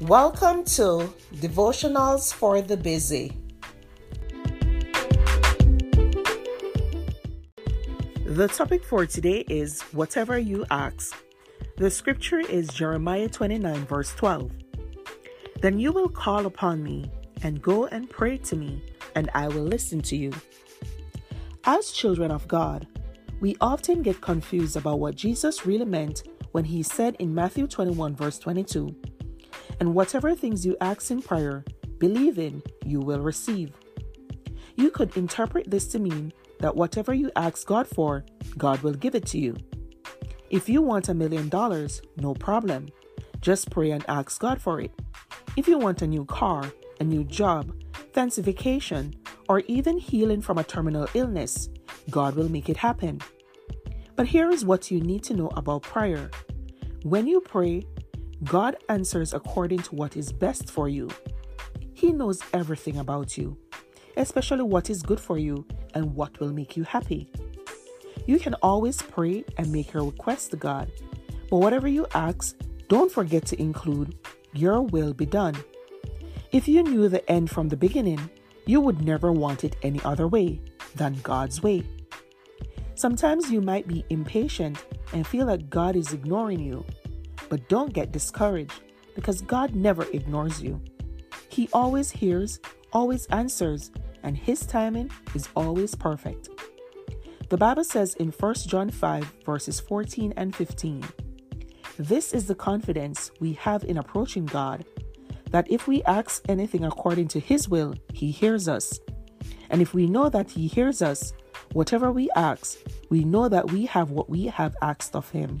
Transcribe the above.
Welcome to Devotionals for the Busy. The topic for today is Whatever You Ask. The scripture is Jeremiah 29, verse 12. Then you will call upon me and go and pray to me, and I will listen to you. As children of God, we often get confused about what Jesus really meant when he said in Matthew 21, verse 22, And whatever things you ask in prayer, believe in, you will receive. You could interpret this to mean that whatever you ask God for, God will give it to you. If you want a million dollars, no problem. Just pray and ask God for it. If you want a new car, a new job, fancy vacation, or even healing from a terminal illness, God will make it happen. But here is what you need to know about prayer. When you pray, God answers according to what is best for you. He knows everything about you, especially what is good for you and what will make you happy. You can always pray and make your request to God, but whatever you ask, don't forget to include, Your will be done. If you knew the end from the beginning, you would never want it any other way than God's way. Sometimes you might be impatient and feel like God is ignoring you, but don't get discouraged because God never ignores you. He always hears, always answers, and His timing is always perfect. The Bible says in 1 John 5, verses 14 and 15 This is the confidence we have in approaching God, that if we ask anything according to His will, He hears us. And if we know that He hears us, whatever we ask, we know that we have what we have asked of Him.